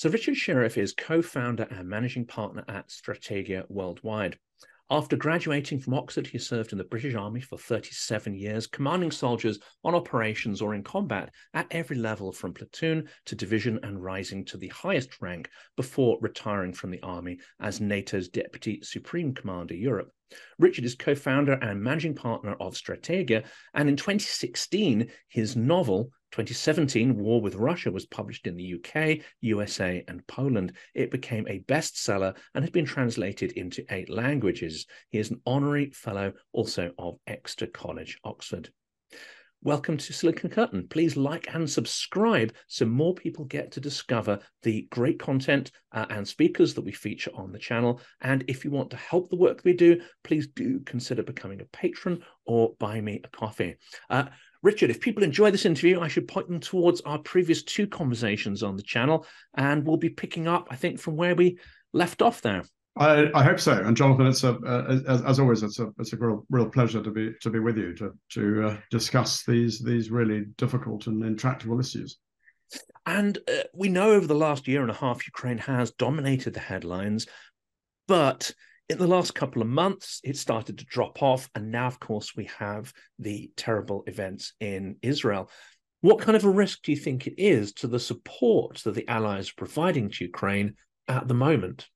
So, Richard Shirreff is co founder and managing partner at Strategia Worldwide. After graduating from Oxford, he served in the British Army for 37 years, commanding soldiers on operations or in combat at every level from platoon to division and rising to the highest rank before retiring from the Army as NATO's Deputy Supreme Commander Europe. Richard is co founder and managing partner of Strategia, and in 2016, his novel, 2017, War with Russia was published in the UK, USA, and Poland. It became a bestseller and has been translated into eight languages. He is an honorary fellow also of Exeter College, Oxford. Welcome to Silicon Curtain. Please like and subscribe so more people get to discover the great content uh, and speakers that we feature on the channel. And if you want to help the work we do, please do consider becoming a patron or buy me a coffee. Uh, Richard, if people enjoy this interview, I should point them towards our previous two conversations on the channel, and we'll be picking up, I think, from where we left off there. I, I, hope so. And Jonathan, it's a uh, as, as, always, it's a it's a real real pleasure to be to be with you to to uh, discuss these these really difficult and intractable issues. And uh, we know over the last year and a half, Ukraine has dominated the headlines, but in the last couple of months, it started to drop off, and now, of course, we have the terrible events in Israel. What kind of a risk do you think it is to the support that the Allies are providing to Ukraine at the moment?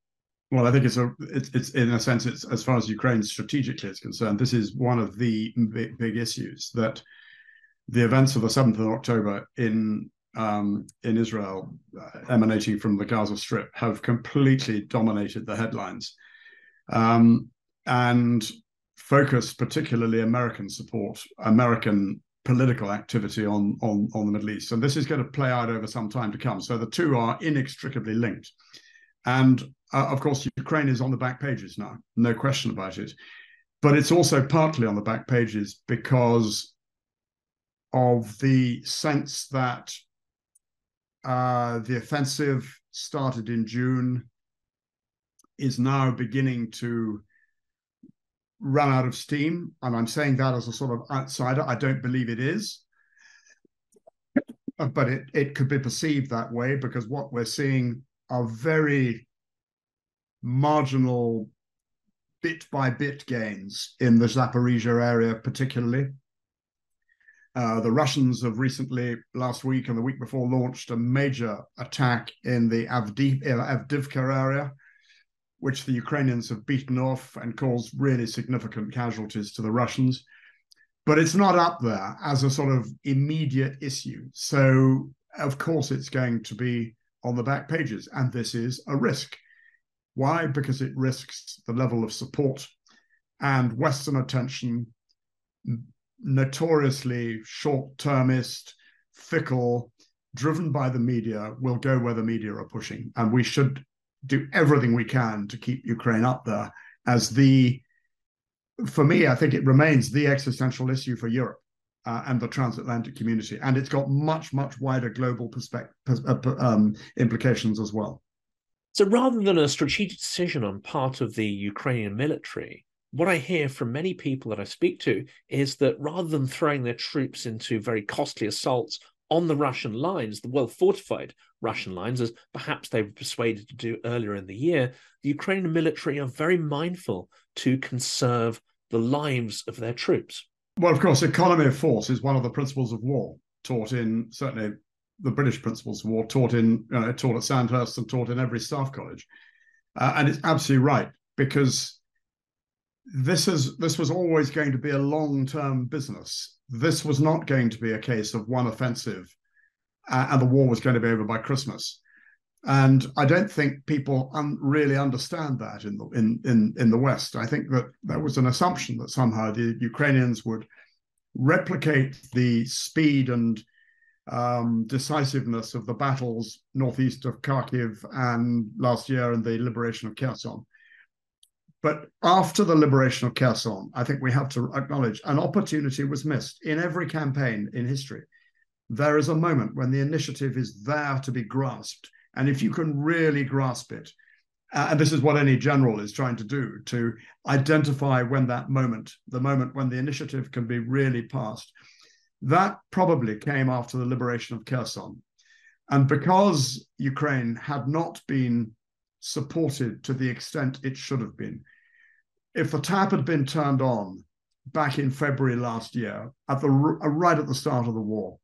Well, I think it's a it's, it's in a sense it's as far as Ukraine strategically is concerned, this is one of the big, big issues that the events of the seventh of October in um, in Israel, uh, emanating from the Gaza Strip, have completely dominated the headlines, um, and focused particularly American support, American political activity on on on the Middle East, and this is going to play out over some time to come. So the two are inextricably linked, and uh, of course, Ukraine is on the back pages now, no question about it. But it's also partly on the back pages because of the sense that uh, the offensive started in June is now beginning to run out of steam. And I'm saying that as a sort of outsider. I don't believe it is. But it, it could be perceived that way because what we're seeing are very marginal bit by bit gains in the Zaporizhia area, particularly. Uh, the Russians have recently, last week and the week before, launched a major attack in the Avdiv- uh, Avdivka area, which the Ukrainians have beaten off and caused really significant casualties to the Russians. But it's not up there as a sort of immediate issue. So, of course, it's going to be on the back pages, and this is a risk. Why? Because it risks the level of support and Western attention, notoriously short termist, fickle, driven by the media, will go where the media are pushing. And we should do everything we can to keep Ukraine up there as the, for me, I think it remains the existential issue for Europe. Uh, and the transatlantic community, and it's got much, much wider global perspective uh, um, implications as well. So rather than a strategic decision on part of the Ukrainian military, what I hear from many people that I speak to is that rather than throwing their troops into very costly assaults on the Russian lines, the well fortified Russian lines, as perhaps they were persuaded to do earlier in the year, the Ukrainian military are very mindful to conserve the lives of their troops. Well, of course, economy of force is one of the principles of war taught in certainly the British principles of war taught in taught at Sandhurst and taught in every staff college, uh, and it's absolutely right because this is this was always going to be a long term business. This was not going to be a case of one offensive, uh, and the war was going to be over by Christmas. And I don't think people un- really understand that in the in, in in the West. I think that there was an assumption that somehow the Ukrainians would replicate the speed and um, decisiveness of the battles northeast of Kharkiv and last year and the liberation of Kherson. But after the liberation of Kherson, I think we have to acknowledge an opportunity was missed in every campaign in history. There is a moment when the initiative is there to be grasped. And if you can really grasp it, uh, and this is what any general is trying to do to identify when that moment, the moment when the initiative can be really passed, that probably came after the liberation of Kherson, And because Ukraine had not been supported to the extent it should have been, if the tap had been turned on back in February last year, at the uh, right at the start of the war,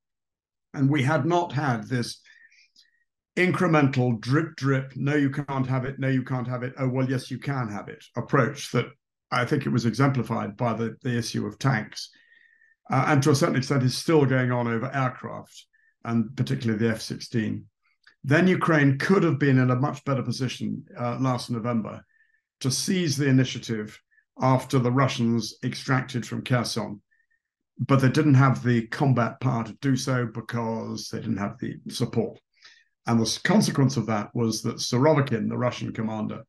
and we had not had this incremental drip drip, no, you can't have it, no, you can't have it, oh, well, yes, you can have it approach that I think it was exemplified by the, the issue of tanks. Uh, and to a certain extent is still going on over aircraft and particularly the F 16. Then Ukraine could have been in a much better position uh, last November to seize the initiative after the Russians extracted from Kherson. But they didn't have the combat power to do so because they didn't have the support. And the consequence of that was that Surovikin, the Russian commander,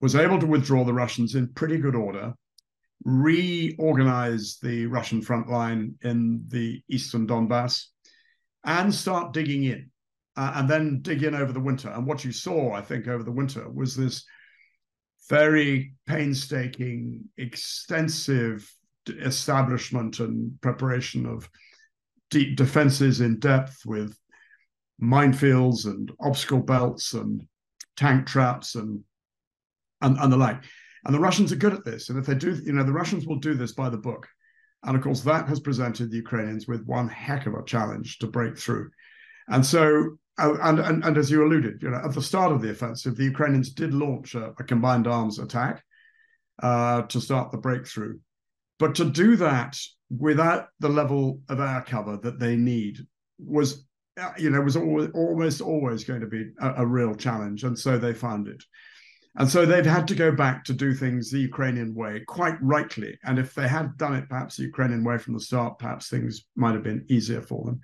was able to withdraw the Russians in pretty good order, reorganize the Russian front line in the eastern Donbass, and start digging in, uh, and then dig in over the winter. And what you saw, I think, over the winter was this very painstaking, extensive establishment and preparation of deep defenses in depth with minefields and obstacle belts and tank traps and, and and the like. And the Russians are good at this. And if they do, you know, the Russians will do this by the book. And of course, that has presented the Ukrainians with one heck of a challenge to break through. And so, uh, and, and, and as you alluded, you know, at the start of the offensive, the Ukrainians did launch a, a combined arms attack uh, to start the breakthrough. But to do that without the level of air cover that they need was, uh, you know, was always, almost always going to be a, a real challenge. And so they found it. And so they've had to go back to do things the Ukrainian way, quite rightly. And if they had done it perhaps the Ukrainian way from the start, perhaps things might have been easier for them.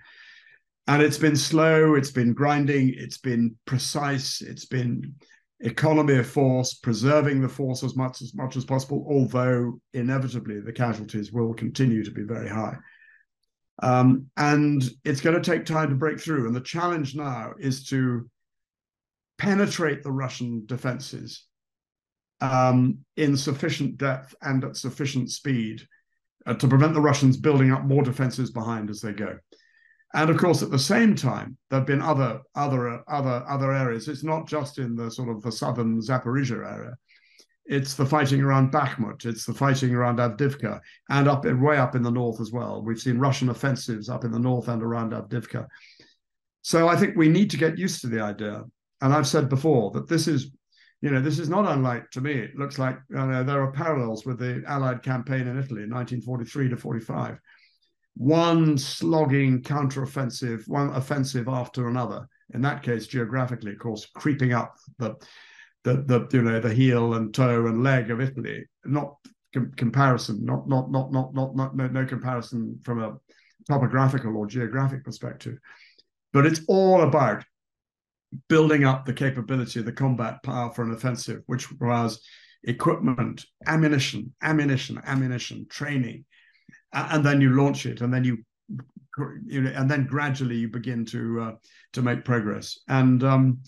And it's been slow, it's been grinding, it's been precise, it's been economy of force, preserving the force as much as much as possible, although inevitably the casualties will continue to be very high. Um, and it's going to take time to break through. And the challenge now is to penetrate the Russian defenses um, in sufficient depth and at sufficient speed uh, to prevent the Russians building up more defenses behind as they go. And of course, at the same time, there have been other other other other areas. It's not just in the sort of the southern Zaporizhia area. It's the fighting around Bakhmut. It's the fighting around Avdivka and up way up in the north as well. We've seen Russian offensives up in the north and around Avdivka. So I think we need to get used to the idea and I've said before that this is, you know, this is not unlike to me. It looks like you know, there are parallels with the Allied campaign in Italy in 1943 to 45. One slogging counteroffensive, one offensive after another. In that case, geographically, of course, creeping up the the, the you know the heel and toe and leg of Italy. Not com- comparison, not not not not not not no, no comparison from a topographical or geographic perspective, but it's all about building up the capability the combat power for an offensive, which requires equipment, ammunition, ammunition, ammunition, training, and then you launch it, and then you, you know, and then gradually you begin to uh, to make progress. And um,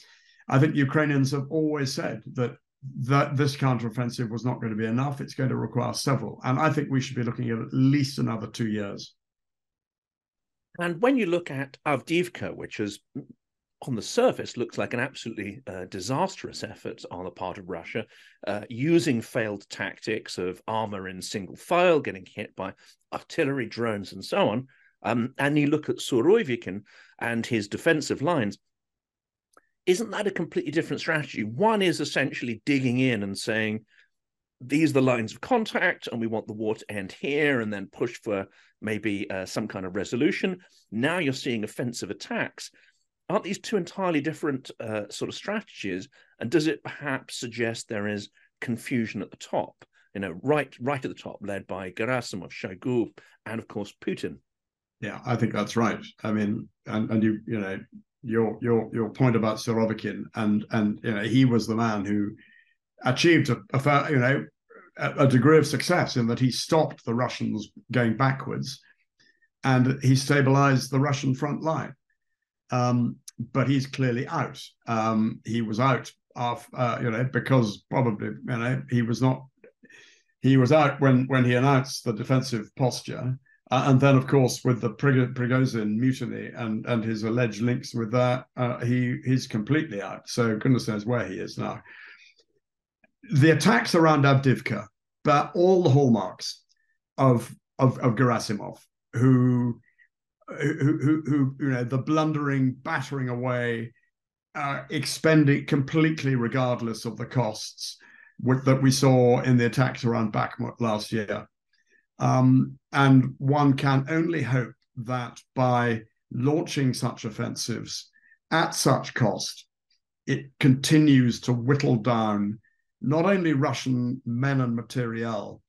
I think Ukrainians have always said that that this counteroffensive was not going to be enough. It's going to require several, and I think we should be looking at at least another two years. And when you look at Avdiivka, which has on the surface looks like an absolutely uh, disastrous effort on the part of Russia, uh, using failed tactics of armor in single file, getting hit by artillery, drones, and so on. Um, and you look at Surovikin and his defensive lines. Isn't that a completely different strategy? One is essentially digging in and saying, these are the lines of contact, and we want the war to end here, and then push for maybe uh, some kind of resolution. Now you're seeing offensive attacks aren't these two entirely different uh, sort of strategies? And does it perhaps suggest there is confusion at the top? You know, right, right at the top, led by Gerasimov, Shoigu, and of course Putin. Yeah, I think that's right. I mean, and and you you know your your your point about Surovikin, and and you know he was the man who achieved a, a you know a, a degree of success in that he stopped the Russians going backwards, and he stabilized the Russian front line. Um, but he's clearly out. Um, he was out off, uh, you know, because probably, you know, he was not. He was out when when he announced the defensive posture, Uh, and then, of course, with the Prig- Prigozhin mutiny and, and his alleged links with that, uh, he he's completely out. So goodness knows where he is now. The attacks around Avdiivka bear all the hallmarks of of, of Gerasimov, who, who who who you know the blundering, battering away, uh, expending completely regardless of the costs with, that we saw in the attacks around Bakhmut last year. Um, and one can only hope that by launching such offensives at such cost, it continues to whittle down not only Russian men and materiel,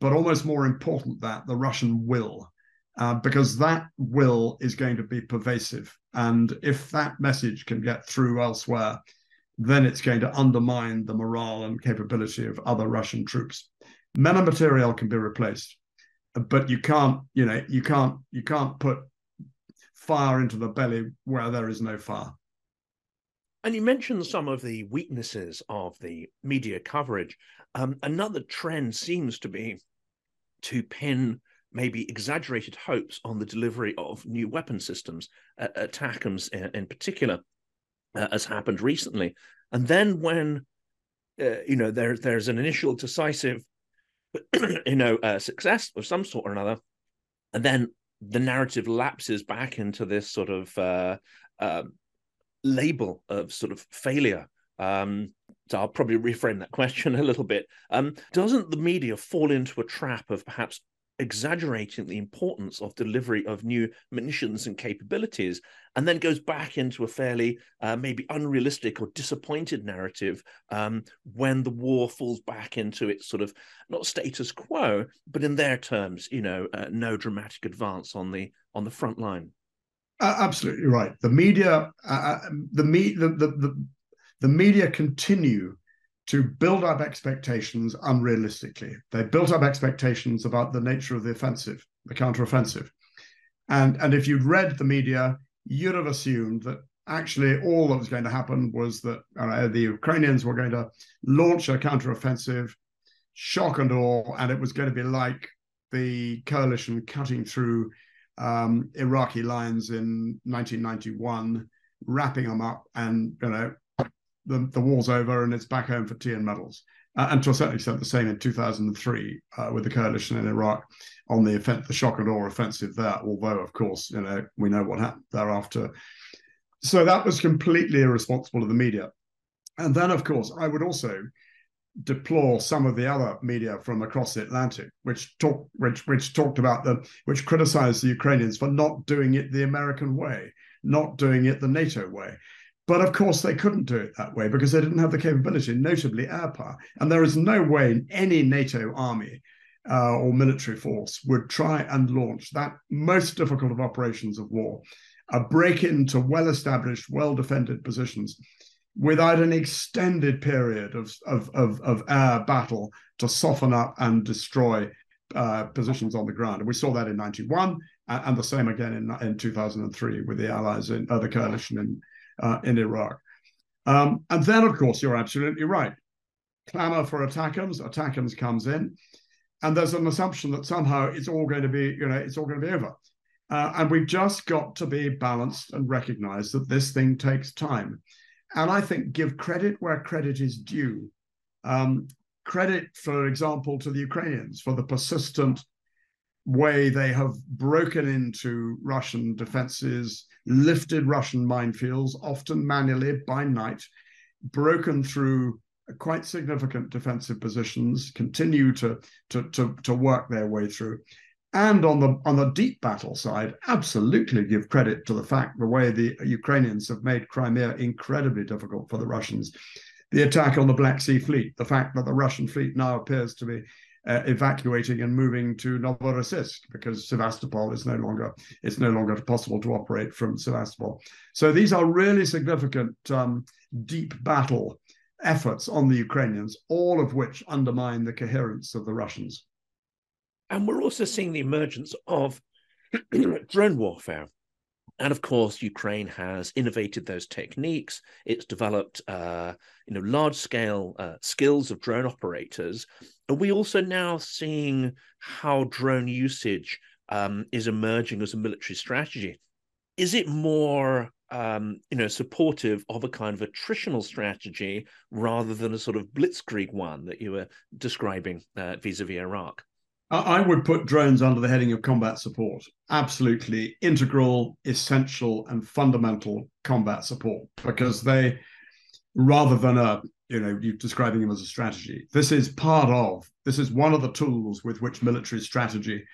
but almost more important that the Russian will, uh, because that will is going to be pervasive. And if that message can get through elsewhere, then it's going to undermine the morale and capability of other Russian troops. Men and materiel can be replaced, but you can't, you know, you can't, you can't put fire into the belly where there is no fire. And you mentioned some of the weaknesses of the media coverage. Um, another trend seems to be to pin maybe exaggerated hopes on the delivery of new weapon systems, uh, ATACMS in, in particular, uh, as happened recently. And then when uh, you know there there's an initial decisive you know uh, success of some sort or another, and then the narrative lapses back into this sort of uh, um, label of sort of failure. Um, so I'll probably reframe that question a little bit. Um, doesn't the media fall into a trap of perhaps exaggerating the importance of delivery of new munitions and capabilities, and then goes back into a fairly uh, maybe unrealistic or disappointed narrative um, when the war falls back into its sort of not status quo, but in their terms, you know, uh, no dramatic advance on the on the front line. Uh, absolutely right. The media, uh, uh, the, me, the, the the the media continue to build up expectations unrealistically. They built up expectations about the nature of the offensive, the counteroffensive. And, and if you'd read the media, you'd have assumed that actually all that was going to happen was that uh, the Ukrainians were going to launch a counteroffensive, shock and awe, and it was going to be like the coalition cutting through um, Iraqi lines in 1991, wrapping them up, and you know the, the war's over and it's back home for tea and medals. Uh, and to a certain extent, the same in 2003 uh, with the coalition in Iraq on the event, the shock and awe offensive there. Although, of course, you know we know what happened thereafter. So that was completely irresponsible of the media. And then, of course, I would also deplore some of the other media from across the Atlantic, which talk which which talked about the which criticized the Ukrainians for not doing it the American way, not doing it the NATO way. But of course, they couldn't do it that way because they didn't have the capability, notably air power. And there is no way any NATO army uh, or military force would try and launch that most difficult of operations of war, a break into well established, well defended positions without an extended period of, of, of, of, air battle to soften up and destroy uh, positions on the ground. And we saw that in 91 and, and the same again in, in 2003 with the Allies in uh, the coalition in, uh, in Iraq. Um, and then, of course, you're absolutely right. Clamor for ATACMS, ATACMS comes in, and there's an assumption that somehow it's all going to be, you know, it's all going to be over. Uh, and we've just got to be balanced and recognize that this thing takes time. And I think give credit where credit is due. Um, credit, for example, to the Ukrainians for the persistent way they have broken into Russian defenses, lifted Russian minefields, often manually by night, broken through quite significant defensive positions, continue to, to, to, to work their way through. And on the on the deep battle side, absolutely give credit to the fact the way the Ukrainians have made Crimea incredibly difficult for the Russians. The attack on the Black Sea Fleet, the fact that the Russian fleet now appears to be uh, evacuating and moving to Novorossiysk because Sevastopol is no longer it's no longer possible to operate from Sevastopol. So these are really significant um, deep battle efforts on the Ukrainians, all of which undermine the coherence of the Russians. And we're also seeing the emergence of drone warfare. And of course, Ukraine has innovated those techniques. It's developed, uh, you know, large-scale uh, skills of drone operators. Are we also now seeing how drone usage um, is emerging as a military strategy. Is it more um, you know, supportive of a kind of attritional strategy rather than a sort of blitzkrieg one that you were describing uh, vis-a-vis Iraq? I would put drones under the heading of combat support. Absolutely integral, essential, and fundamental combat support because they, rather than a, you know, you describing them as a strategy, this is part of, this is one of the tools with which military strategy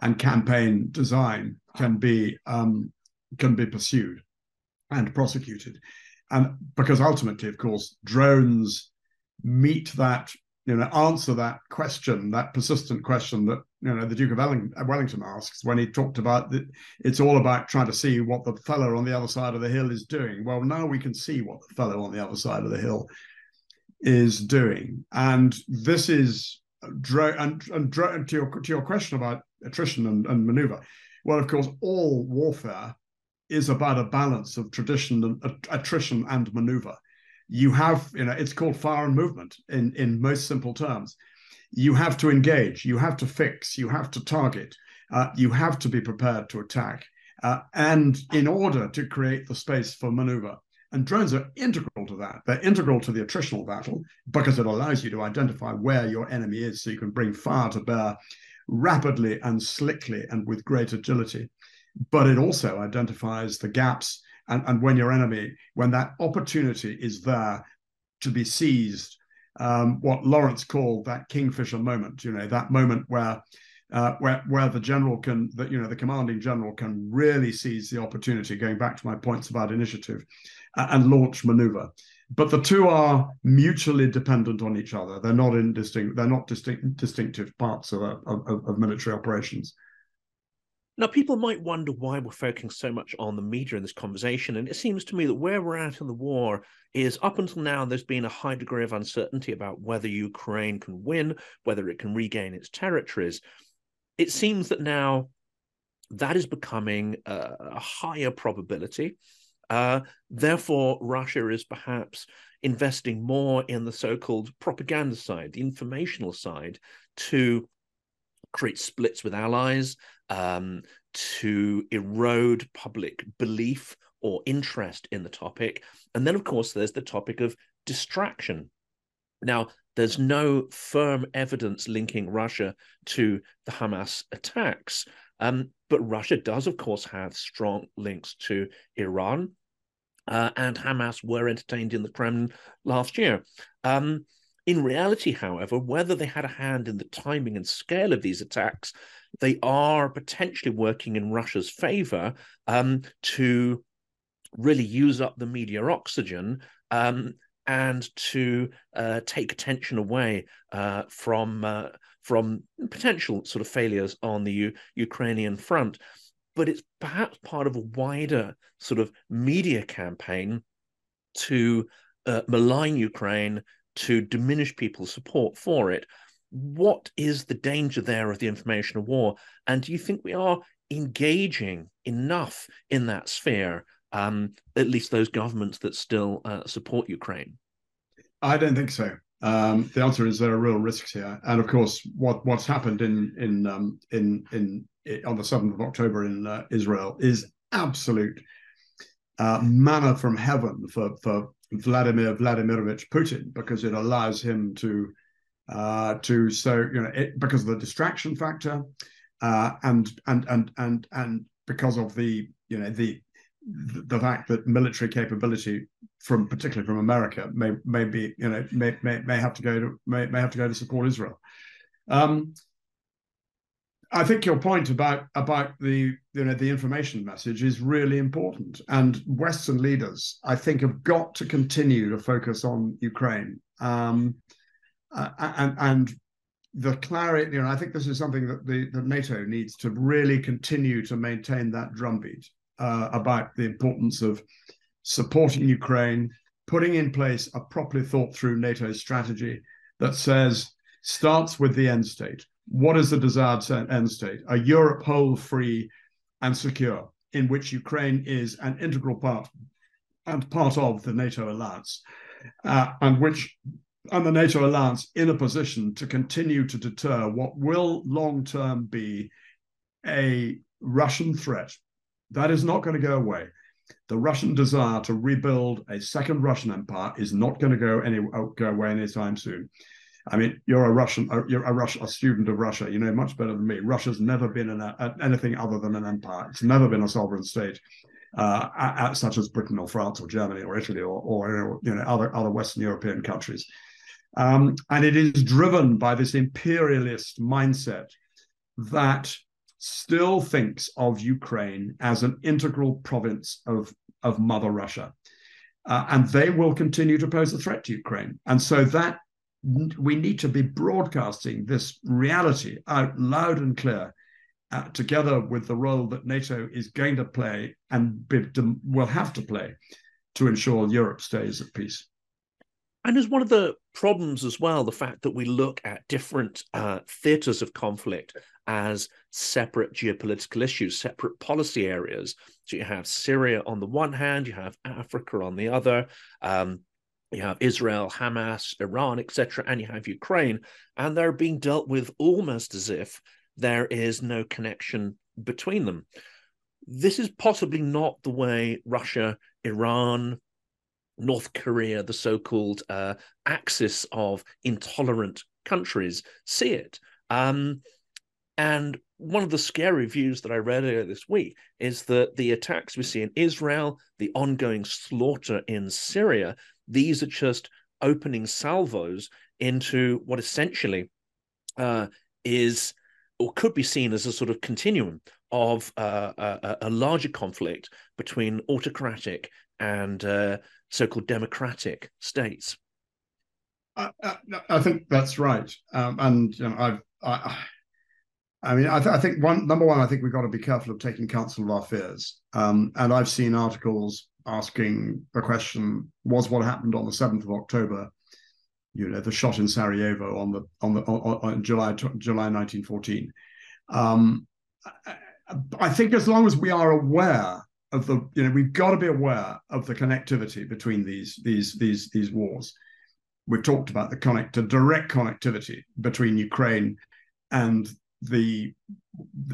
and campaign design can be um, can be pursued and prosecuted. And because ultimately, of course, drones meet that, you know, answer that question, that persistent question that, you know, the Duke of uh, Wellington asks when he talked about that it's all about trying to see what the fellow on the other side of the hill is doing. Well, now we can see what the fellow on the other side of the hill is doing. And this is and, and, to your to your question about attrition and, and maneuver. Well, of course, all warfare is about a balance of tradition and uh, attrition and maneuver. You have, you know, it's called fire and movement in, in most simple terms. You have to engage, you have to fix, you have to target, uh, you have to be prepared to attack. Uh, and in order to create the space for maneuver, and drones are integral to that. They're integral to the attritional battle because it allows you to identify where your enemy is so you can bring fire to bear rapidly and slickly and with great agility but it also identifies the gaps and, and when your enemy, when that opportunity is there to be seized, um, what Lawrence called that kingfisher moment, you know, that moment where uh, where where the general can that you know the commanding general can really seize the opportunity going back to my points about initiative uh, and launch maneuver. But the two are mutually dependent on each other. They're not in distinct they're not distinct distinctive parts of, of, of military operations now, people might wonder why we're focusing so much on the media in this conversation. And it seems to me that where we're at in the war is up until now, there's been a high degree of uncertainty about whether Ukraine can win, whether it can regain its territories. It seems that now that is becoming a, higher probability. Uh, therefore, Russia is perhaps investing more in the so called propaganda side, the informational side, to create splits with allies, um, to erode public belief or interest in the topic. And then, of course, there's the topic of distraction. Now, there's no firm evidence linking Russia to the Hamas attacks, um, but Russia does, of course, have strong links to Iran. Uh, and Hamas were entertained in the Kremlin last year. Um, in reality, however, whether they had a hand in the timing and scale of these attacks, they are potentially working in Russia's favor um, to really use up the media oxygen um, and to uh, take attention away uh, from uh, from potential sort of failures on the U- Ukrainian front. But it's perhaps part of a wider sort of media campaign to uh, malign Ukraine to diminish people's support for it. What is the danger there of the information war? And do you think we are engaging enough in that sphere, um, at least those governments that still uh, support Ukraine? I don't think so. Um, the answer is there are real risks here, and of course, what what's happened in in um, in, in, on the seventh of October in uh, Israel is absolute uh, manna from heaven for for Vladimir Vladimirovich Putin because it allows him to uh, to so you know it, because of the distraction factor uh, and and and and and because of the you know the the fact that military capability from particularly from America may may be you know may may, may have to go to may, may have to go to support Israel. Um, I think your point about about the you know the information message is really important, and Western leaders, I think, have got to continue to focus on Ukraine, um, uh, and and the clarity. You know, I think this is something that the that NATO needs to really continue to maintain that drumbeat uh, about the importance of supporting Ukraine, putting in place a properly thought through NATO strategy that says starts with the end state what is the desired end state? A Europe whole, free, and secure, in which Ukraine is an integral part and part of the NATO alliance, uh, and which and the NATO alliance in a position to continue to deter what will long term be a Russian threat. That is not going to go away. The Russian desire to rebuild a second Russian empire is not going to go any go away anytime soon. I mean, you're a Russian, you're a Russian, a student of Russia. You know much better than me. Russia's never been an, a, anything other than an empire. It's never been a sovereign state, uh, at, such as Britain or France or Germany or Italy or, or you know other other Western European countries. Um, and it is driven by this imperialist mindset that still thinks of Ukraine as an integral province of, of Mother Russia. Uh, and they will continue to pose a threat to Ukraine. And so that we need to be broadcasting this reality out loud and clear, uh, together with the role that NATO is going to play and be, will have to play to ensure Europe stays at peace. And as one of the problems as well, the fact that we look at different uh, theatres of conflict as separate geopolitical issues, separate policy areas. So you have Syria on the one hand, you have Africa on the other. Um, you have Israel, Hamas, Iran, etc., and you have Ukraine, and they're being dealt with almost as if there is no connection between them. This is possibly not the way Russia, Iran, North Korea, the so called uh, axis of intolerant countries, see it. Um, and one of the scary views that I read earlier this week is that the attacks we see in Israel, the ongoing slaughter in Syria, these are just opening salvos into what essentially uh, is or could be seen as a sort of continuum of uh, a, a, larger conflict between autocratic and uh, so-called democratic states. I, I, I think that's right, um, and you know, I've, I, I mean, I, th- I, think one number one, I think we've got to be careful of taking counsel of our fears. Um, and I've seen articles asking a question: Was what happened on the seventh of October, you know, the shot in Sarajevo on the on the on, on July July nineteen fourteen? Um, I, think as long as we are aware of the, you know, we've got to be aware of the connectivity between these these these these wars. We've talked about the connect, direct connectivity between Ukraine and the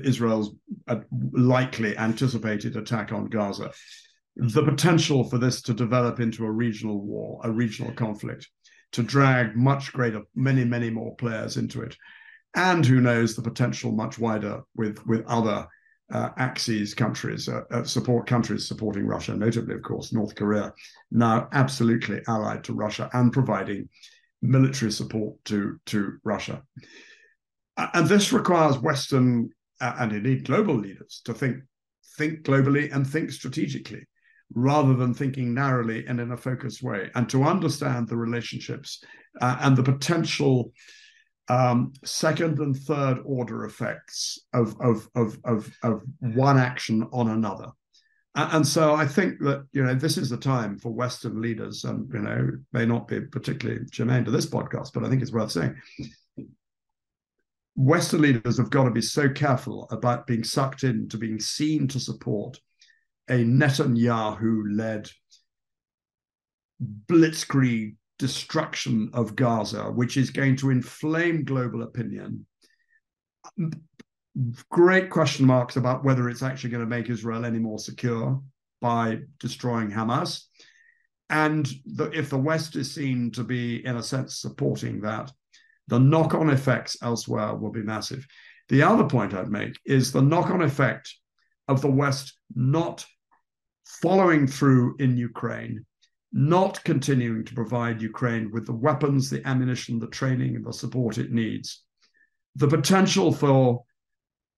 Israel's uh, likely anticipated attack on Gaza, the potential for this to develop into a regional war, a regional conflict, to drag much greater, many, many more players into it, and who knows the potential much wider with with other uh, axes countries, uh, uh, support countries supporting Russia, notably, of course, North Korea, now absolutely allied to Russia and providing military support to to Russia. And this requires Western uh, and indeed global leaders to think think globally and think strategically rather than thinking narrowly and in a focused way, and to understand the relationships uh, and the potential um, second and third order effects of, of, of, of, of one action on another. And so I think that you know this is the time for Western leaders, and you know may not be particularly germane to this podcast, but I think it's worth saying Western leaders have got to be so careful about being sucked into being seen to support a Netanyahu led blitzkrieg destruction of Gaza, which is going to inflame global opinion. Great question marks about whether it's actually going to make Israel any more secure by destroying Hamas. And the, if the West is seen to be, in a sense, supporting that, the knock on effects elsewhere will be massive. The other point I'd make is the knock on effect of the West not following through in Ukraine, not continuing to provide Ukraine with the weapons, the ammunition, the training, and the support it needs. The potential for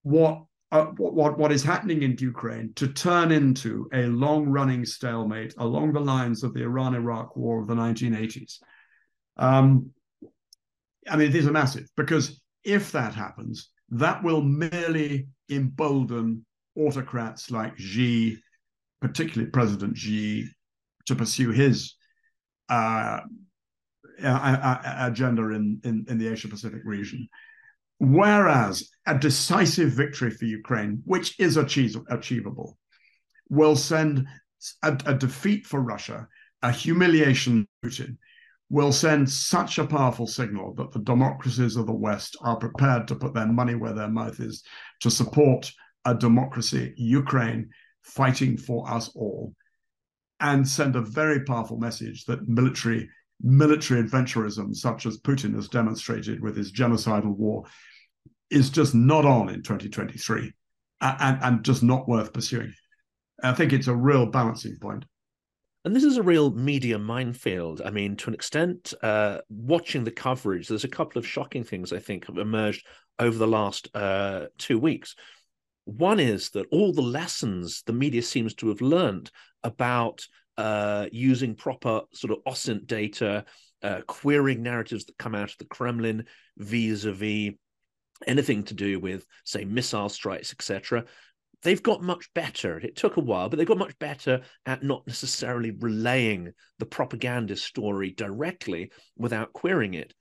what uh, what, what is happening in Ukraine to turn into a long running stalemate along the lines of the Iran Iraq war of the 1980s. Um, I mean, these are massive because if that happens, that will merely embolden autocrats like Xi, particularly President Xi, to pursue his uh, agenda in, in, in the Asia Pacific region. Whereas a decisive victory for Ukraine, which is achievable, will send a, a defeat for Russia, a humiliation Putin, will send such a powerful signal that the democracies of the West are prepared to put their money where their mouth is to support a democracy, Ukraine, fighting for us all, and send a very powerful message that military military adventurism, such as Putin has demonstrated with his genocidal war, is just not on in 2023 and, and just not worth pursuing. I think it's a real balancing point. And this is a real media minefield. I mean, to an extent, uh, watching the coverage, there's a couple of shocking things I think have emerged over the last uh, two weeks. One is that all the lessons the media seems to have learned about uh, using proper sort of OSINT data, uh, querying narratives that come out of the Kremlin vis-a-vis anything to do with, say, missile strikes, etc. They've got much better. It took a while, but they got much better at not necessarily relaying the propaganda story directly without querying it.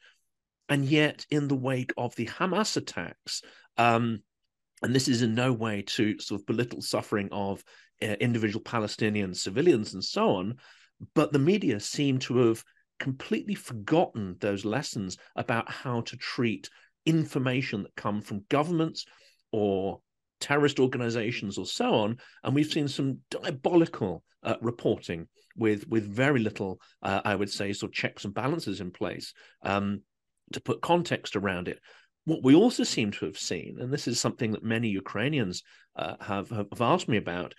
And yet, in the wake of the Hamas attacks, um, and this is in no way to sort of belittle suffering of uh, individual Palestinian civilians and so on, but the media seem to have completely forgotten those lessons about how to treat information that come from governments or terrorist organizations or so on. And we've seen some diabolical uh, reporting with with very little uh, i would say sort of checks and balances in place um, to put context around it what we also seem to have seen and this is something that many ukrainians uh, have have asked me about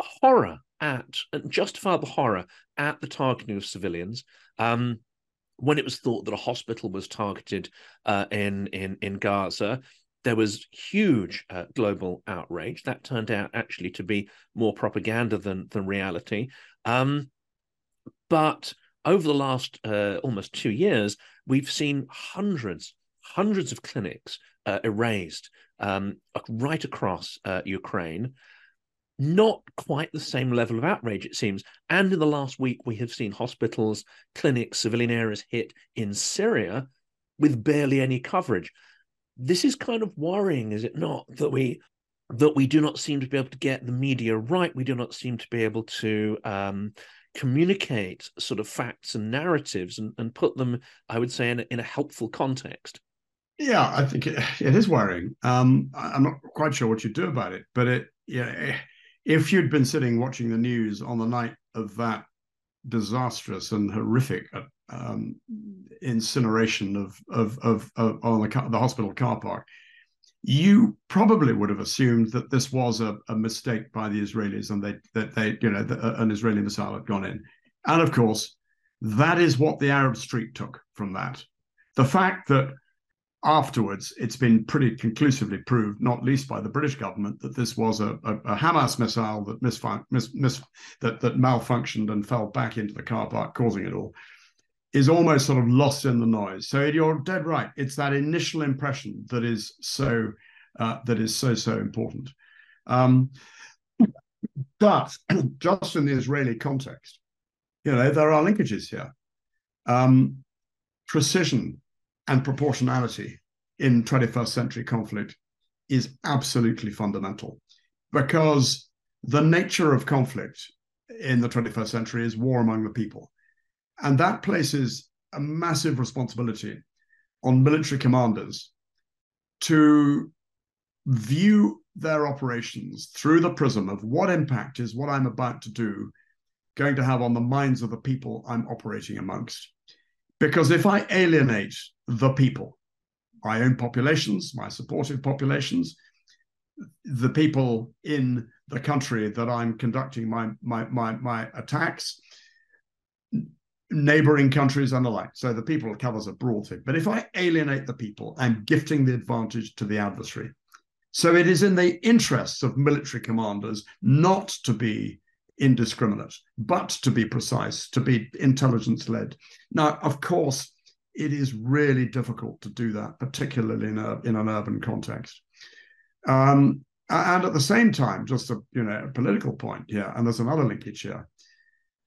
horror at and justifiable horror at the targeting of civilians um, when it was thought that a hospital was targeted uh, in in in Gaza, there was huge uh, global outrage. That turned out actually to be more propaganda than than reality. Um, but over the last uh, almost two years, we've seen hundreds, hundreds of clinics uh, erased um, right across uh, Ukraine not quite the same level of outrage, it seems. And in the last week, we have seen hospitals, clinics, civilian areas hit in Syria with barely any coverage. This is kind of worrying, is it not? That we that we do not seem to be able to get the media right. We do not seem to be able to um, communicate sort of facts and narratives and, and put them, I would say, in a, in a helpful context. Yeah, I think it, it is worrying. Um, I'm not quite sure what you'd do about it, but it, yeah, if you'd been sitting watching the news on the night of that disastrous and horrific um, incineration of of of, of on the, the hospital car park, you probably would have assumed that this was a, a mistake by the Israelis and they that they you know the, uh, an Israeli missile had gone in, and of course that is what the Arab Street took from that. The fact that afterwards, it's been pretty conclusively proved, not least by the British government, that this was a, a, a Hamas missile that mis- mis- that, that malfunctioned and fell back into the car park, causing it all, is almost sort of lost in the noise. So you're dead right. It's that initial impression that is so uh, that is so so important. Um, but just in the Israeli context, you know, there are linkages here. Um, precision and proportionality in 21st century conflict is absolutely fundamental because the nature of conflict in the 21st century is war among the people. And that places a massive responsibility on military commanders to view their operations through the prism of what impact is what I'm about to do going to have on the minds of the people I'm operating amongst. Because if I alienate the people, my own populations, my supportive populations, the people in the country that I'm conducting my my my, my attacks, neighboring countries and the like. So the people covers a broad thing. But if I alienate the people, I'm gifting the advantage to the adversary. So it is in the interests of military commanders not to be indiscriminate, but to be precise, to be intelligence led. Now, of course, it is really difficult to do that, particularly in, a, in an urban context. Um, and at the same time, just a you know a political point here, and there's another linkage here.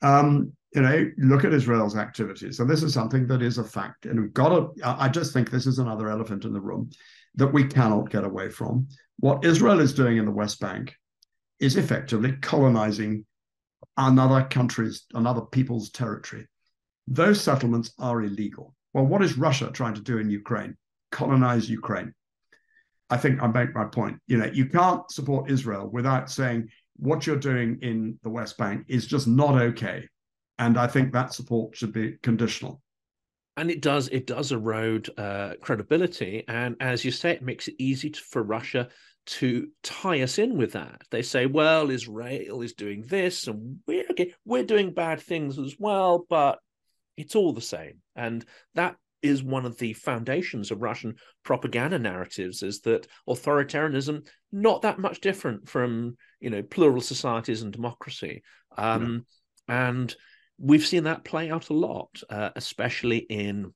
Um, you know, look at Israel's activities, and this is something that is a fact, and we've got to. I just think this is another elephant in the room that we cannot get away from. What Israel is doing in the West Bank is effectively colonizing another country's, another people's territory. those settlements are illegal. Well, what is Russia trying to do in Ukraine? Colonize Ukraine. I think I make my point. You know, you can't support Israel without saying what you're doing in the West Bank is just not okay. And I think that support should be conditional. And it does it does erode uh, credibility, and as you say, it makes it easy to, for Russia to tie us in with that. They say, "Well, Israel is doing this, and we're okay, we're doing bad things as well, but it's all the same." And that is one of the foundations of Russian propaganda narratives is that authoritarianism not that much different from you know plural societies and democracy um, yeah. and we've seen that play out a lot uh, especially in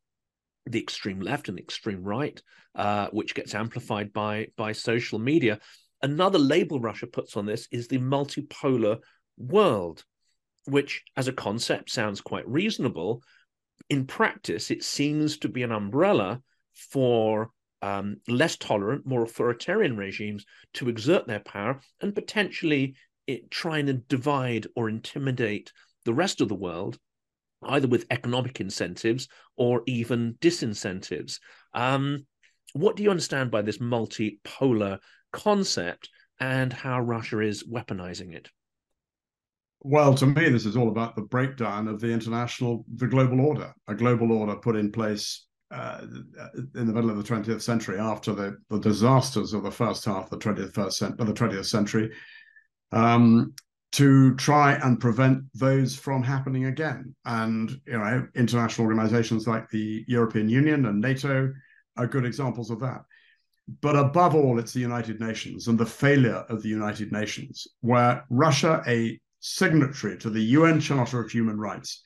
the extreme left and extreme right uh, which gets amplified by by social media. Another label russia puts on this is the multipolar world which as a concept sounds quite reasonable. In practice, it seems to be an umbrella for um, less tolerant, more authoritarian regimes to exert their power and potentially it, trying to divide or intimidate the rest of the world, either with economic incentives or even disincentives. Um, what do you understand by this multipolar concept and how Russia is weaponizing it? Well, to me, this is all about the breakdown of the international, the global order, a global order put in place uh, in the middle of the 20th century after the, the disasters of the first half of the 21st of the 20th century um, to try and prevent those from happening again. And you know, international organizations like the European Union and NATO are good examples of that. But above all, it's the United Nations and the failure of the United Nations, where Russia, a signatory to the UN Charter of Human Rights,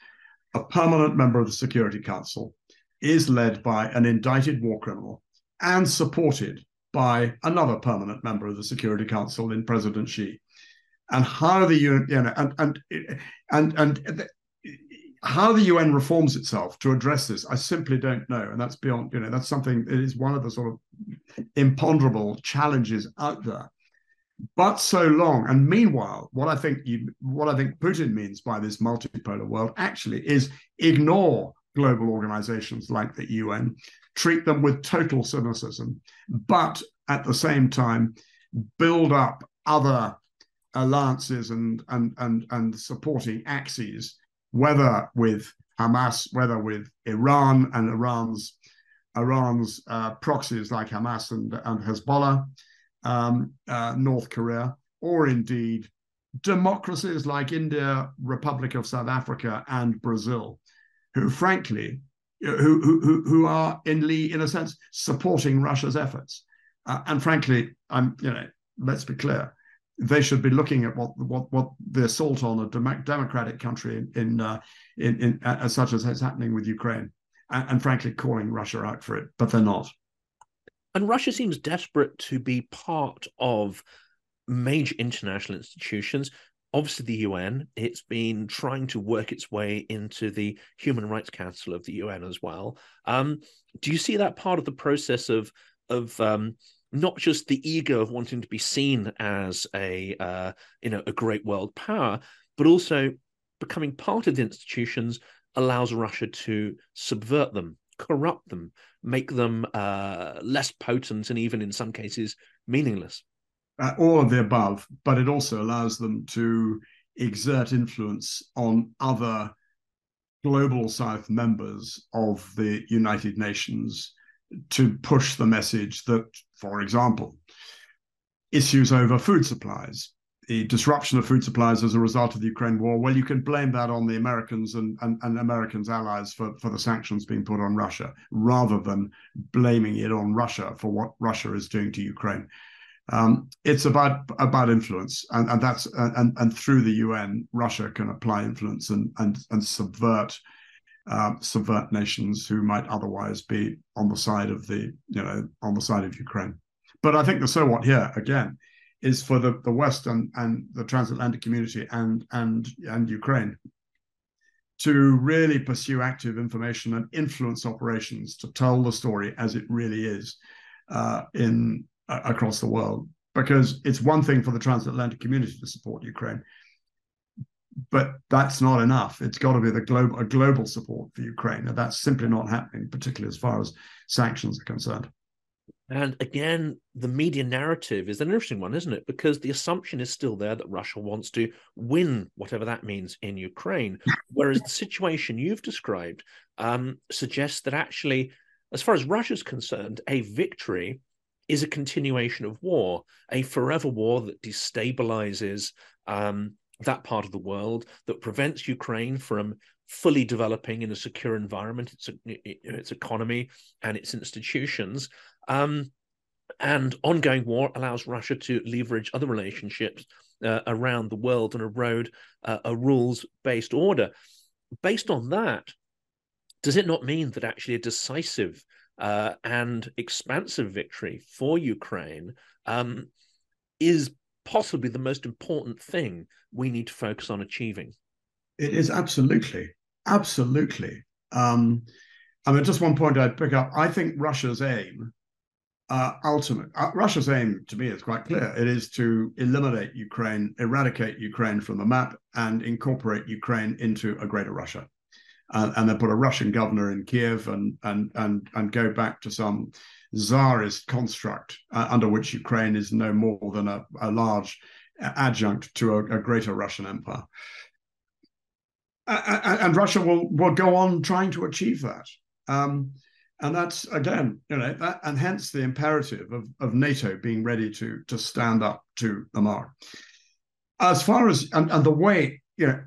a permanent member of the Security Council, is led by an indicted war criminal and supported by another permanent member of the Security Council in President Xi. And how the UN, you know, and and and and how the UN reforms itself to address this, I simply don't know, and that's beyond, you know, that's something that is one of the sort of imponderable challenges out there but so long. And meanwhile, what I think you, what I think Putin means by this multipolar world actually is ignore global organizations like the UN, treat them with total cynicism, but at the same time build up other alliances and and and and supporting axes, whether with Hamas, whether with Iran and Iran's Iran's uh, proxies like Hamas and, and Hezbollah, um, uh, North Korea, or indeed democracies like India, Republic of South Africa, and Brazil, who frankly, who who who are in in a sense supporting Russia's efforts. Uh, and frankly, I'm you know let's be clear, they should be looking at what what what the assault on a democratic country in in, uh, in, in such as is happening with Ukraine, and, and frankly calling Russia out for it, but they're not. And Russia seems desperate to be part of major international institutions. Obviously, the UN, it's been trying to work its way into the Human Rights Council of the UN as well. Um, do you see that part of the process of of um, not just the ego of wanting to be seen as a uh, you know a great world power, but also becoming part of the institutions allows Russia to subvert them, corrupt them, make them uh, less potent and even in some cases meaningless? Uh, all of the above, but it also allows them to exert influence on other global South members of the United Nations to push the message that, for example, issues over food supplies the disruption of food supplies as a result of the Ukraine war, well, you can blame that on the Americans and, and, and, Americans' allies for, for the sanctions being put on Russia, rather than blaming it on Russia for what Russia is doing to Ukraine. Um, it's about about influence, and, and that's and, and through the UN, Russia can apply influence and and and subvert uh, subvert nations who might otherwise be on the side of the you know on the side of Ukraine. But I think the so what here again is for the, the West and, and the transatlantic community and and and Ukraine to really pursue active information and influence operations to tell the story as it really is uh, in uh, across the world. Because it's one thing for the transatlantic community to support Ukraine, but that's not enough. It's got to be the global a global support for Ukraine, and that's simply not happening, particularly as far as sanctions are concerned. And again, the media narrative is an interesting one, isn't it? Because the assumption is still there that Russia wants to win, whatever that means, in Ukraine. Whereas the situation you've described um, suggests that actually, as far as Russia's concerned, a victory is a continuation of war, a forever war that destabilizes um, that part of the world, that prevents Ukraine from fully developing in a secure environment, its, its economy and its institutions. Um, and ongoing war allows Russia to leverage other relationships uh, around the world and erode uh, a rules based order. Based on that, does it not mean that actually a decisive uh, and expansive victory for Ukraine um, is possibly the most important thing we need to focus on achieving. It is absolutely, absolutely. Um, I mean, just one point I'd pick up. I think Russia's aim, uh, ultimate, uh, Russia's aim to me is quite clear. It is to eliminate Ukraine, eradicate Ukraine from the map, and incorporate Ukraine into a greater Russia and, and then put a Russian governor in Kiev and and and and go back to some czarist construct uh, under which Ukraine is no more than a, a large adjunct to a, a greater Russian empire. And Russia will will go on trying to achieve that. Um, and that's again, you know, that, and hence the imperative of, of NATO being ready to to stand up to the mark. As far as and, and the way, you know,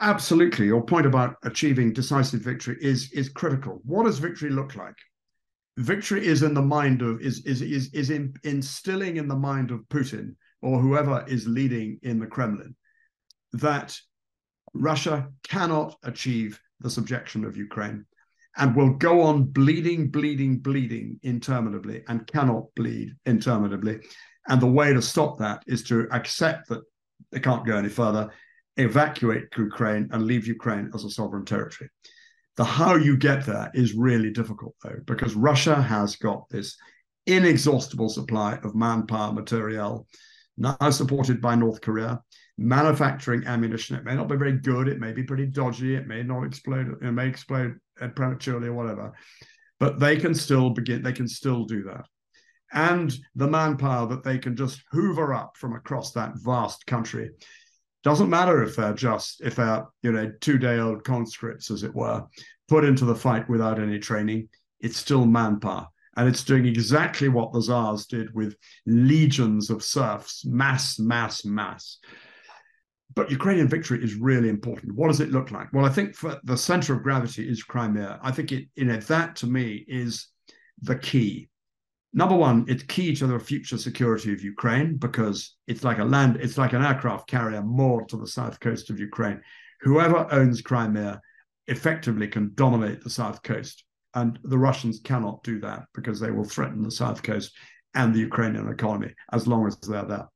absolutely your point about achieving decisive victory is is critical what does victory look like victory is in the mind of is is is, is in, instilling in the mind of putin or whoever is leading in the kremlin that russia cannot achieve the subjection of ukraine and will go on bleeding bleeding bleeding interminably and cannot bleed interminably and the way to stop that is to accept that they can't go any further evacuate Ukraine and leave Ukraine as a sovereign territory. The how you get there is really difficult, though, because Russia has got this inexhaustible supply of manpower, material, now supported by North Korea, manufacturing ammunition. It may not be very good, it may be pretty dodgy, it may not explode, it may explode prematurely or whatever, but they can still begin, they can still do that. And the manpower that they can just hoover up from across that vast country doesn't matter if they're just if they're you know two day old conscripts as it were put into the fight without any training it's still manpower. And it's doing exactly what the czars did with legions of serfs mass mass mass. But ukrainian victory is really important. What does it look like? Well i think for the center of gravity is crimea. I think it you know that to me is the key number one, it's key to the future security of Ukraine because it's like a land, it's like an aircraft carrier moored to the south coast of Ukraine. Whoever owns Crimea effectively can dominate the south coast. And the Russians cannot do that because they will threaten the south coast and the Ukrainian economy as long as they're there.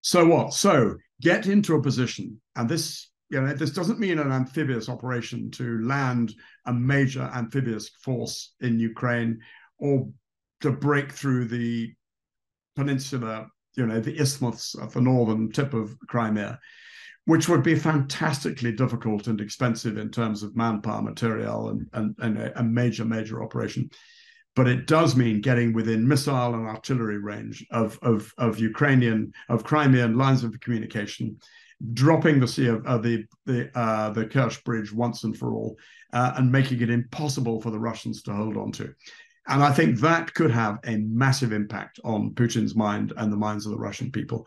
So what? So get into a position, and this you know, this doesn't mean an amphibious operation to land a major amphibious force in Ukraine or to break through the peninsula, you know, the isthmus of the northern tip of Crimea, which would be fantastically difficult and expensive in terms of manpower, material, and, and, and a, a major, major operation. But it does mean getting within missile and artillery range of, of, of Ukrainian, of Crimean lines of communication, dropping the sea of uh, the the uh, the Kerch Bridge once and for all, uh, and making it impossible for the Russians to hold on to. And I think that could have a massive impact on Putin's mind and the minds of the Russian people.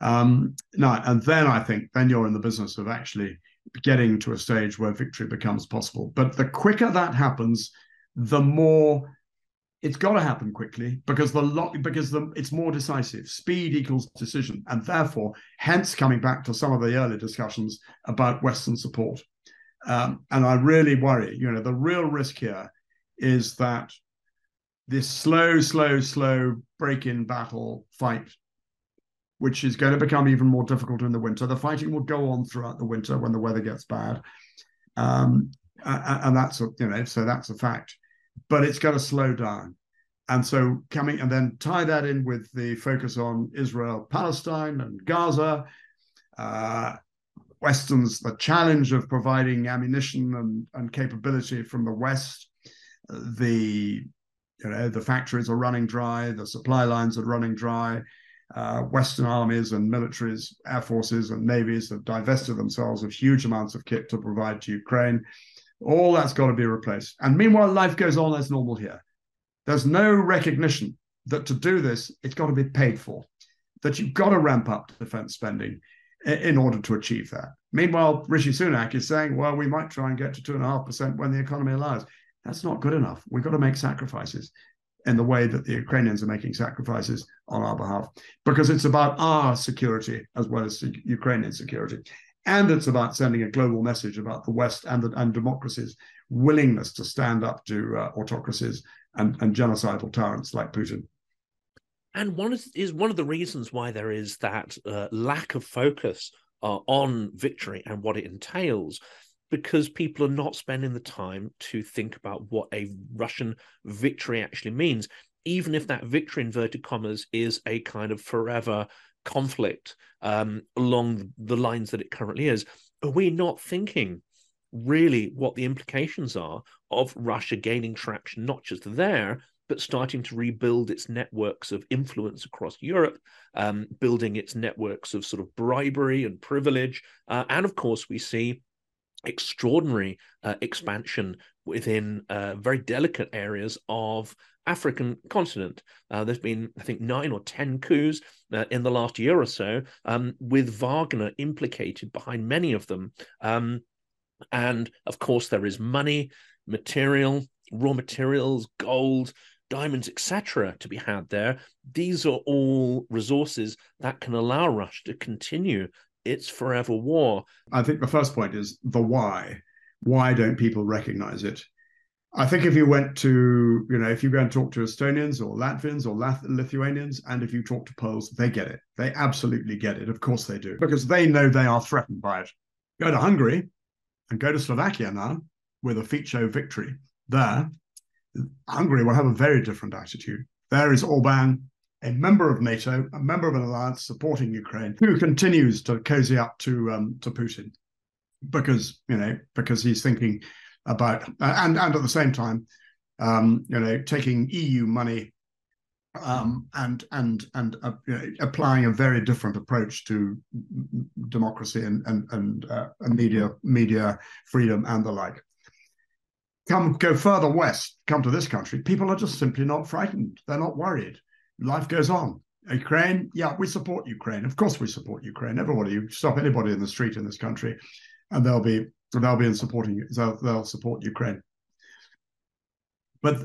Um, now, and then I think then you're in the business of actually getting to a stage where victory becomes possible. But the quicker that happens, the more it's got to happen quickly because the lot because the it's more decisive. Speed equals decision, and therefore, hence coming back to some of the early discussions about Western support. Um, and I really worry. You know, the real risk here is that this slow, slow, slow break-in battle fight, which is going to become even more difficult in the winter. The fighting will go on throughout the winter when the weather gets bad, um, and that's a, you know so that's a fact. But it's going to slow down, and so coming and then tie that in with the focus on Israel, Palestine, and Gaza. Uh, Westerns, the challenge of providing ammunition and, and capability from the West, the you know the factories are running dry, the supply lines are running dry. Uh, Western armies and militaries, air forces and navies have divested themselves of huge amounts of kit to provide to Ukraine. All that's got to be replaced. And meanwhile, life goes on as normal here. There's no recognition that to do this, it's got to be paid for, that you've got to ramp up defense spending in order to achieve that. Meanwhile, Rishi Sunak is saying, well, we might try and get to 2.5% when the economy allows. That's not good enough. We've got to make sacrifices in the way that the Ukrainians are making sacrifices on our behalf, because it's about our security as well as Ukrainian security. And it's about sending a global message about the West and, the, and democracy's willingness to stand up to uh, autocracies and, and genocidal tyrants like Putin. And one is, is one of the reasons why there is that uh, lack of focus uh, on victory and what it entails, because people are not spending the time to think about what a Russian victory actually means, even if that victory, inverted commas, is a kind of forever conflict um, along the lines that it currently is. Are we not thinking really what the implications are of Russia gaining traction, not just there, but starting to rebuild its networks of influence across Europe, um, building its networks of sort of bribery and privilege. Uh, and of course, we see extraordinary uh, expansion within uh, very delicate areas of African continent. Uh, there's been, I think, nine or ten coups uh, in the last year or so, um, with Wagner implicated behind many of them. Um, and of course, there is money, material, raw materials, gold, diamonds, etc., to be had there. These are all resources that can allow Russia to continue its forever war. I think the first point is the why. Why don't people recognize it? I think if you went to, you know, if you go and talk to Estonians or Latvians or Lath- Lithuanians, and if you talk to Poles, they get it. They absolutely get it. Of course they do, because they know they are threatened by it. Go to Hungary and go to Slovakia now with a Fico victory there Hungary will have a very different attitude. There is Orban, a member of NATO, a member of an alliance supporting Ukraine, who continues to cozy up to um, to Putin because you know because he's thinking about uh, and and at the same time, um, you know, taking EU money um, and and and uh, you know, applying a very different approach to democracy and and and, uh, media media freedom and the like come go further west, come to this country, people are just simply not frightened. They're not worried. Life goes on. Ukraine, yeah, we support Ukraine. Of course, we support Ukraine. Everybody, you stop anybody in the street in this country, and they'll be they'll be in supporting they'll, they'll support Ukraine. But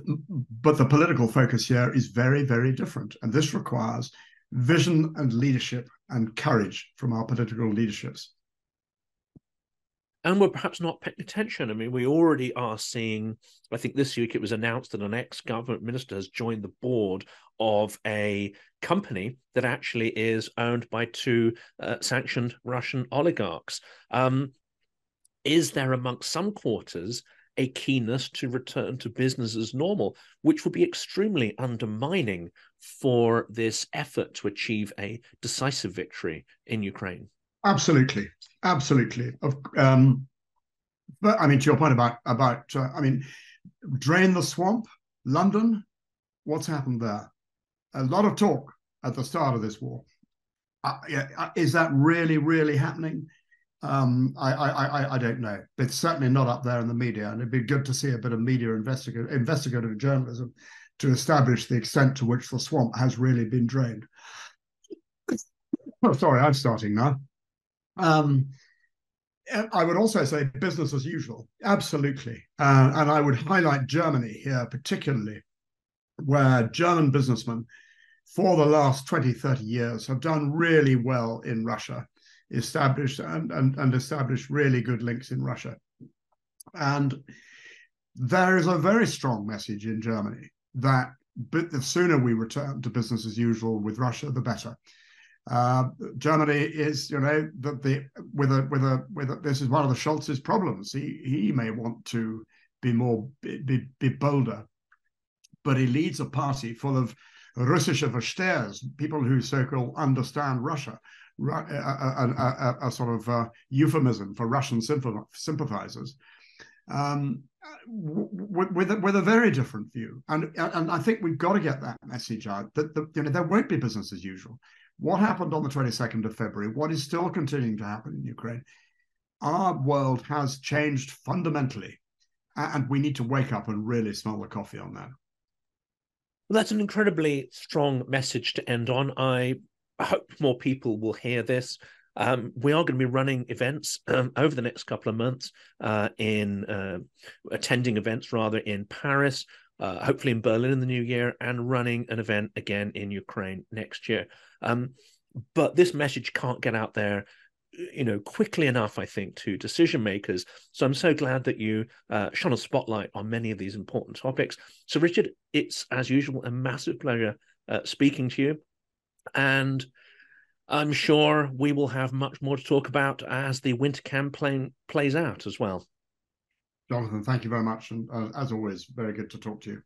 but the political focus here is very very different, and this requires vision and leadership and courage from our political leaderships and we're perhaps not paying attention. I mean, we already are seeing, I think this week it was announced that an ex government minister has joined the board of a company that actually is owned by two uh, sanctioned Russian oligarchs. Um, is there amongst some quarters a keenness to return to business as normal, which would be extremely undermining for this effort to achieve a decisive victory in Ukraine? Absolutely, absolutely. Um, but I mean, to your point about about, uh, I mean, drain the swamp, London. What's happened there? A lot of talk at the start of this war. Uh, uh is that really, really happening? Um, I, I, I, I don't know. It's certainly not up there in the media, and it'd be good to see a bit of media investigative, investigative journalism to establish the extent to which the swamp has really been drained. Oh, sorry, I'm starting now. Um, I would also say business as usual, absolutely. Uh, and I would highlight Germany here particularly, where German businessmen for the last 20, 30 years have done really well in Russia, established and, and, and established really good links in Russia. And there is a very strong message in Germany that but the sooner we return to business as usual with Russia, the better. Uh, Germany is, you know, the, the with a with a with a, this is one of the Scholz's problems. He he may want to be more be, be bolder, but he leads a party full of Russische Verstehers, people who so-called understand Russia, a, a, a, a sort of uh, euphemism for Russian sympathizers, um, with, with, a, with a very different view. And, and I think we've got to get that message out that the, you know, there won't be business as usual. What happened on the 22nd of February, what is still continuing to happen in Ukraine, our world has changed fundamentally. And we need to wake up and really smell the coffee on that. Well, that's an incredibly strong message to end on. I hope more people will hear this. Um, we are going to be running events um, over the next couple of months uh, in uh, attending events rather in Paris, uh, hopefully in Berlin in the new year, and running an event again in Ukraine next year. Um, but this message can't get out there you know quickly enough i think to decision makers so i'm so glad that you uh, shone a spotlight on many of these important topics so richard it's as usual a massive pleasure uh, speaking to you and I'm sure we will have much more to talk about as the winter campaign plays out as well. Jonathan, thank you very much. And uh, as always, very good to talk to you.